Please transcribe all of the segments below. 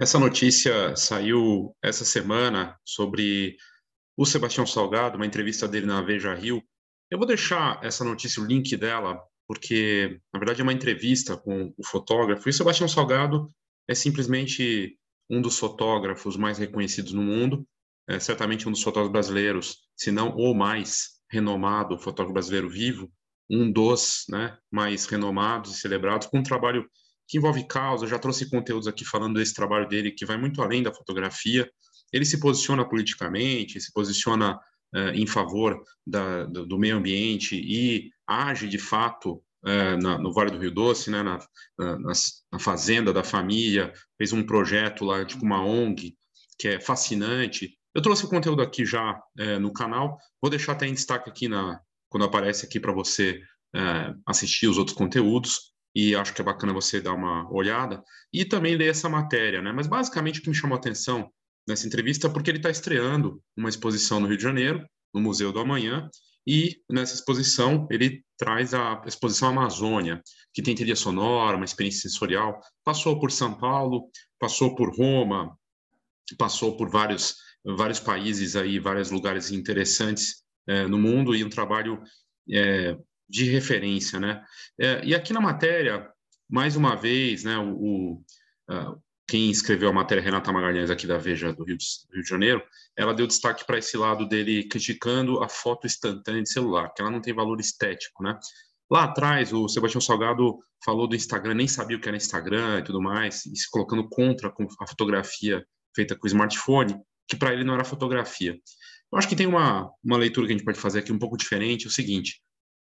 Essa notícia saiu essa semana sobre o Sebastião Salgado, uma entrevista dele na Veja Rio. Eu vou deixar essa notícia, o link dela, porque, na verdade, é uma entrevista com o fotógrafo. E o Sebastião Salgado é simplesmente um dos fotógrafos mais reconhecidos no mundo, é certamente um dos fotógrafos brasileiros, se não o mais renomado fotógrafo brasileiro vivo, um dos né, mais renomados e celebrados, com um trabalho que envolve causa. Eu já trouxe conteúdos aqui falando desse trabalho dele, que vai muito além da fotografia. Ele se posiciona politicamente, se posiciona uh, em favor da, do, do, meio ambiente e age de fato uh, na, no Vale do Rio Doce, né, na, na, na, fazenda da família, fez um projeto lá, tipo uma ONG, que é fascinante. Eu trouxe o conteúdo aqui já uh, no canal, vou deixar até em destaque aqui na, quando aparece aqui para você assistir os outros conteúdos e acho que é bacana você dar uma olhada e também ler essa matéria, né? Mas basicamente o que me chamou a atenção nessa entrevista é porque ele está estreando uma exposição no Rio de Janeiro, no Museu do Amanhã, e nessa exposição ele traz a exposição Amazônia, que tem trilha sonora, uma experiência sensorial. Passou por São Paulo, passou por Roma, passou por vários vários países aí, vários lugares interessantes é, no mundo e um trabalho é, de referência, né? É, e aqui na matéria, mais uma vez, né, o, o quem escreveu a matéria, Renata Magalhães, aqui da Veja do Rio de, Rio de Janeiro, ela deu destaque para esse lado dele criticando a foto instantânea de celular, que ela não tem valor estético, né? Lá atrás, o Sebastião Salgado falou do Instagram, nem sabia o que era Instagram e tudo mais, e se colocando contra a fotografia feita com smartphone, que para ele não era fotografia. Eu acho que tem uma, uma leitura que a gente pode fazer aqui um pouco diferente, é o seguinte,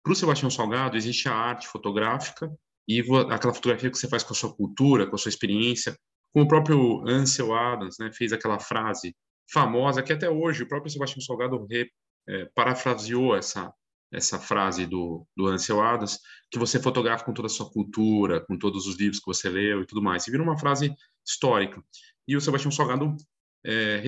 para o Sebastião Salgado, existe a arte fotográfica e aquela fotografia que você faz com a sua cultura, com a sua experiência. Como o próprio Ansel Adams né, fez aquela frase famosa que até hoje o próprio Sebastião Salgado re, é, parafraseou essa, essa frase do, do Ansel Adams, que você fotografa com toda a sua cultura, com todos os livros que você leu e tudo mais. E vira uma frase histórica. E o Sebastião Salgado é,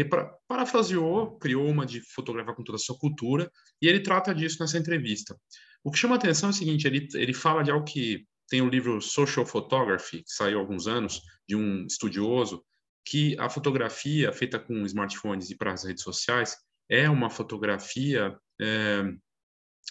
parafraseou, criou uma de fotografar com toda a sua cultura, e ele trata disso nessa entrevista. O que chama atenção é o seguinte, ele, ele fala de algo que tem o um livro Social Photography, que saiu há alguns anos, de um estudioso, que a fotografia feita com smartphones e para as redes sociais é uma fotografia, é,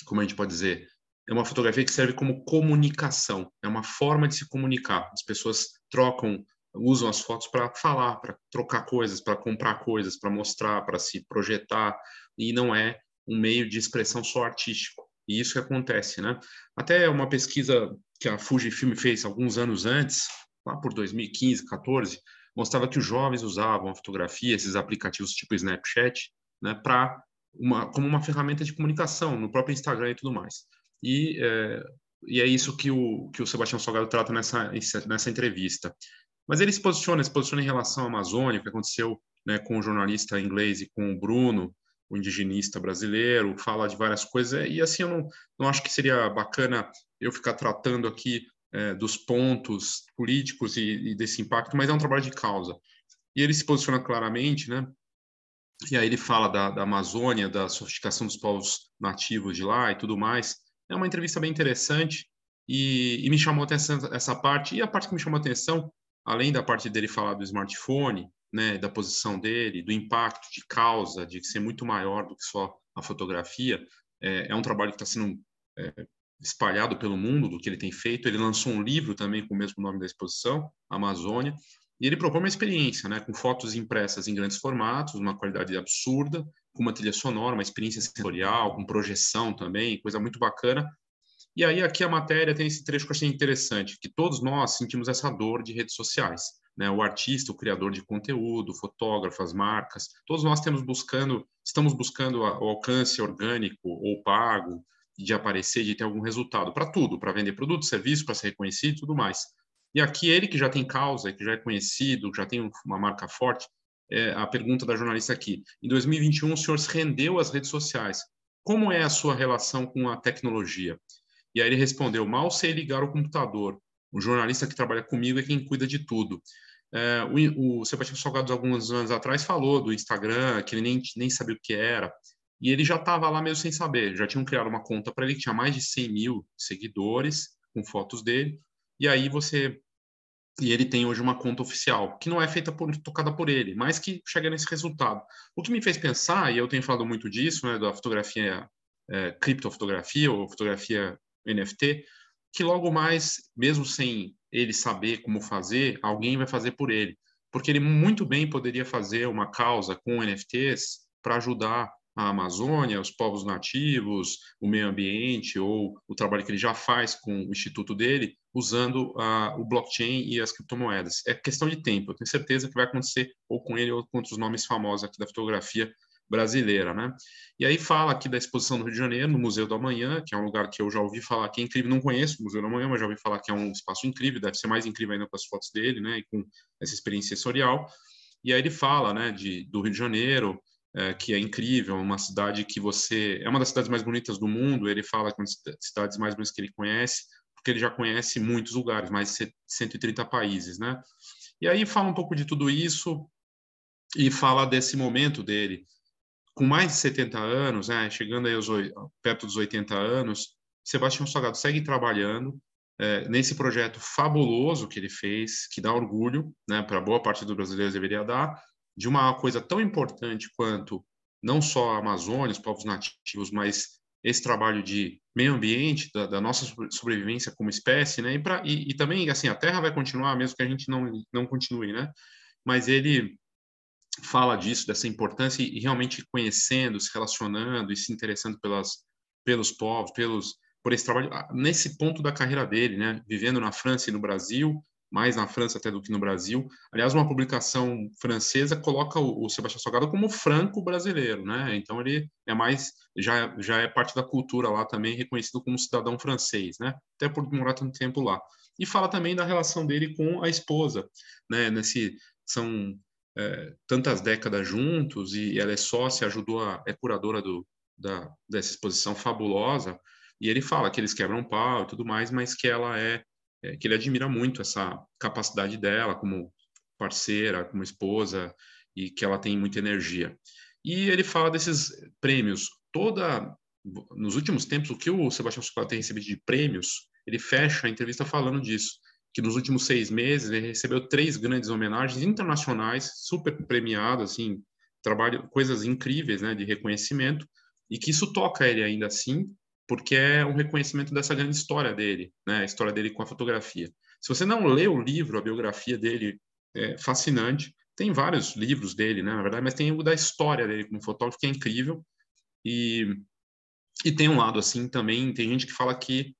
como a gente pode dizer, é uma fotografia que serve como comunicação, é uma forma de se comunicar. As pessoas trocam, usam as fotos para falar, para trocar coisas, para comprar coisas, para mostrar, para se projetar, e não é um meio de expressão só artístico. E isso que acontece, né? Até uma pesquisa que a Fujifilm fez alguns anos antes, lá por 2015, 14, mostrava que os jovens usavam a fotografia, esses aplicativos tipo Snapchat, né, para uma como uma ferramenta de comunicação no próprio Instagram e tudo mais. E é, e é isso que o que o Sebastião Salgado trata nessa nessa entrevista. Mas ele se posiciona, se posiciona em relação à Amazônia, o que aconteceu né, com o jornalista inglês e com o Bruno, o indigenista brasileiro, fala de várias coisas, e assim eu não, não acho que seria bacana eu ficar tratando aqui é, dos pontos políticos e, e, desse impacto, mas é um trabalho de causa. E ele se posiciona claramente, né? E aí ele fala da, da Amazônia, da sofisticação dos povos nativos de lá e tudo mais. É uma entrevista bem interessante e, e me chamou atenção essa parte. E a parte que me chamou atenção, além da parte dele falar do smartphone, né, da posição dele, do impacto de causa, de ser muito maior do que só a fotografia. É, é um trabalho que está sendo é, espalhado pelo mundo do que ele tem feito. Ele lançou um livro também com o mesmo nome da exposição, Amazônia, e ele propõe uma experiência, né, com fotos impressas em grandes formatos, uma qualidade absurda, com uma trilha sonora, uma experiência sensorial, com projeção também, coisa muito bacana. E aí aqui a matéria tem esse trecho que eu achei interessante, que todos nós sentimos essa dor de redes sociais né, o artista, o criador de conteúdo, o fotógrafo, as marcas, todos nós temos buscando, estamos buscando o alcance orgânico ou pago de aparecer, de ter algum resultado para tudo, para vender produto, serviço, para ser reconhecido e tudo mais. E aqui ele que já tem causa, que já é conhecido, já tem uma marca forte, é a pergunta da jornalista aqui. Em 2021 o senhor se rendeu às redes sociais. Como é a sua relação com a tecnologia? E aí ele respondeu: mal sei ligar o computador. O jornalista que trabalha comigo é quem cuida de tudo. É, o, o Sebastião Salgado, alguns anos atrás, falou do Instagram, que ele nem, nem sabia o que era, e ele já estava lá mesmo sem saber. Já tinham criado uma conta para ele que tinha mais de 100 mil seguidores, com fotos dele, e aí você e ele tem hoje uma conta oficial, que não é feita por, tocada por ele, mas que chega nesse resultado. O que me fez pensar, e eu tenho falado muito disso, né, da fotografia, é, criptofotografia ou fotografia NFT, que logo mais, mesmo sem ele saber como fazer, alguém vai fazer por ele. Porque ele muito bem poderia fazer uma causa com NFTs para ajudar a Amazônia, os povos nativos, o meio ambiente ou o trabalho que ele já faz com o instituto dele, usando uh, o blockchain e as criptomoedas. É questão de tempo, eu tenho certeza que vai acontecer ou com ele ou com outros nomes famosos aqui da fotografia brasileira, né? E aí fala aqui da exposição do Rio de Janeiro, no Museu do Amanhã, que é um lugar que eu já ouvi falar que é incrível, não conheço o Museu do Amanhã, mas já ouvi falar que é um espaço incrível, deve ser mais incrível ainda com as fotos dele, né, e com essa experiência sensorial. E aí ele fala, né, de, do Rio de Janeiro, é, que é incrível, uma cidade que você... É uma das cidades mais bonitas do mundo, ele fala que é uma das cidades mais bonitas que ele conhece, porque ele já conhece muitos lugares, mais de 130 países, né? E aí fala um pouco de tudo isso e fala desse momento dele, com mais de 70 anos, né, chegando aí aos, perto dos 80 anos, Sebastião Salgado segue trabalhando é, nesse projeto fabuloso que ele fez, que dá orgulho, né, para boa parte dos brasileiros deveria dar, de uma coisa tão importante quanto não só a Amazônia, os povos nativos, mas esse trabalho de meio ambiente, da, da nossa sobrevivência como espécie, né, e, pra, e, e também, assim, a Terra vai continuar, mesmo que a gente não, não continue, né, mas ele fala disso, dessa importância e, realmente conhecendo, se relacionando e se interessando pelas, pelos povos, pelos, por esse trabalho, ah, nesse ponto da carreira dele, né? Vivendo na França e no Brasil, mais na França até do que no Brasil. Aliás, uma publicação francesa coloca o, o Sebastião Salgado como franco-brasileiro, né? Então ele é mais já já é parte da cultura lá também, reconhecido como cidadão francês, né? Até por morar tanto tempo lá. E fala também da relação dele com a esposa, né? Nesse são é, tantas décadas juntos e ela é sócia, ajudou a, é curadora do, da, dessa exposição fabulosa. E ele fala que eles quebram pau e tudo mais, mas que ela é, é que ele admira muito essa capacidade dela como parceira, como esposa e que ela tem muita energia. E ele fala desses prêmios. Toda nos últimos tempos, o que o Sebastião Souza tem recebido de prêmios, ele fecha a entrevista falando disso que nos últimos seis meses ele recebeu três grandes homenagens internacionais, super premiadas, assim, trabalho, coisas incríveis, né, de reconhecimento, e que isso toca ele ainda assim, porque é um reconhecimento dessa grande história dele, né, a história dele com a fotografia. Se você não lê o livro, a biografia dele é fascinante. Tem vários livros dele, né, na verdade, mas tem o da história dele como fotógrafo que é incrível. E e tem um lado assim também, tem gente que fala que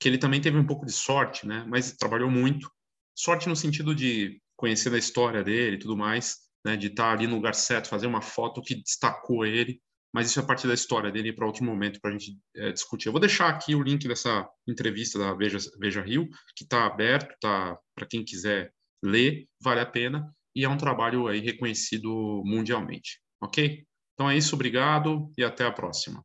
que ele também teve um pouco de sorte, né? Mas trabalhou muito. Sorte no sentido de conhecer a história dele e tudo mais, né? De estar ali no lugar certo, fazer uma foto que destacou ele. Mas isso é parte da história dele para outro momento para a gente é, discutir. Eu vou deixar aqui o link dessa entrevista da Veja, Veja Rio, que está aberto, tá para quem quiser ler, vale a pena e é um trabalho aí reconhecido mundialmente, ok? Então é isso, obrigado e até a próxima.